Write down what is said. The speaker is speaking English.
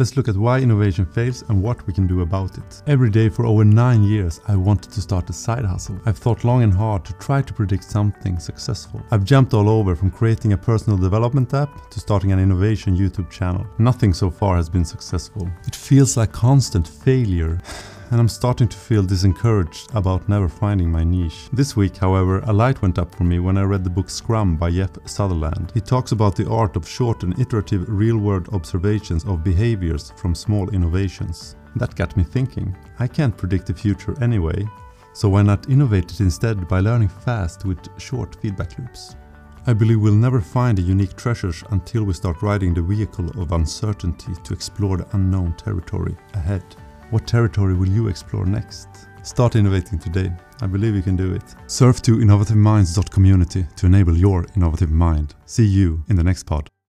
Let's look at why innovation fails and what we can do about it. Every day for over 9 years I wanted to start a side hustle. I've thought long and hard to try to predict something successful. I've jumped all over from creating a personal development app to starting an innovation YouTube channel. Nothing so far has been successful. It feels like constant failure and I'm starting to feel disencouraged about never finding my niche. This week, however, a light went up for me when I read the book Scrum by Jeff Sutherland. He talks about the art of short and iterative real-world observations of behaviors from small innovations. That got me thinking. I can't predict the future anyway, so why not innovate it instead by learning fast with short feedback loops? I believe we'll never find the unique treasures until we start riding the vehicle of uncertainty to explore the unknown territory ahead. What territory will you explore next? Start innovating today. I believe you can do it. Surf to innovativeminds.community to enable your innovative mind. See you in the next pod.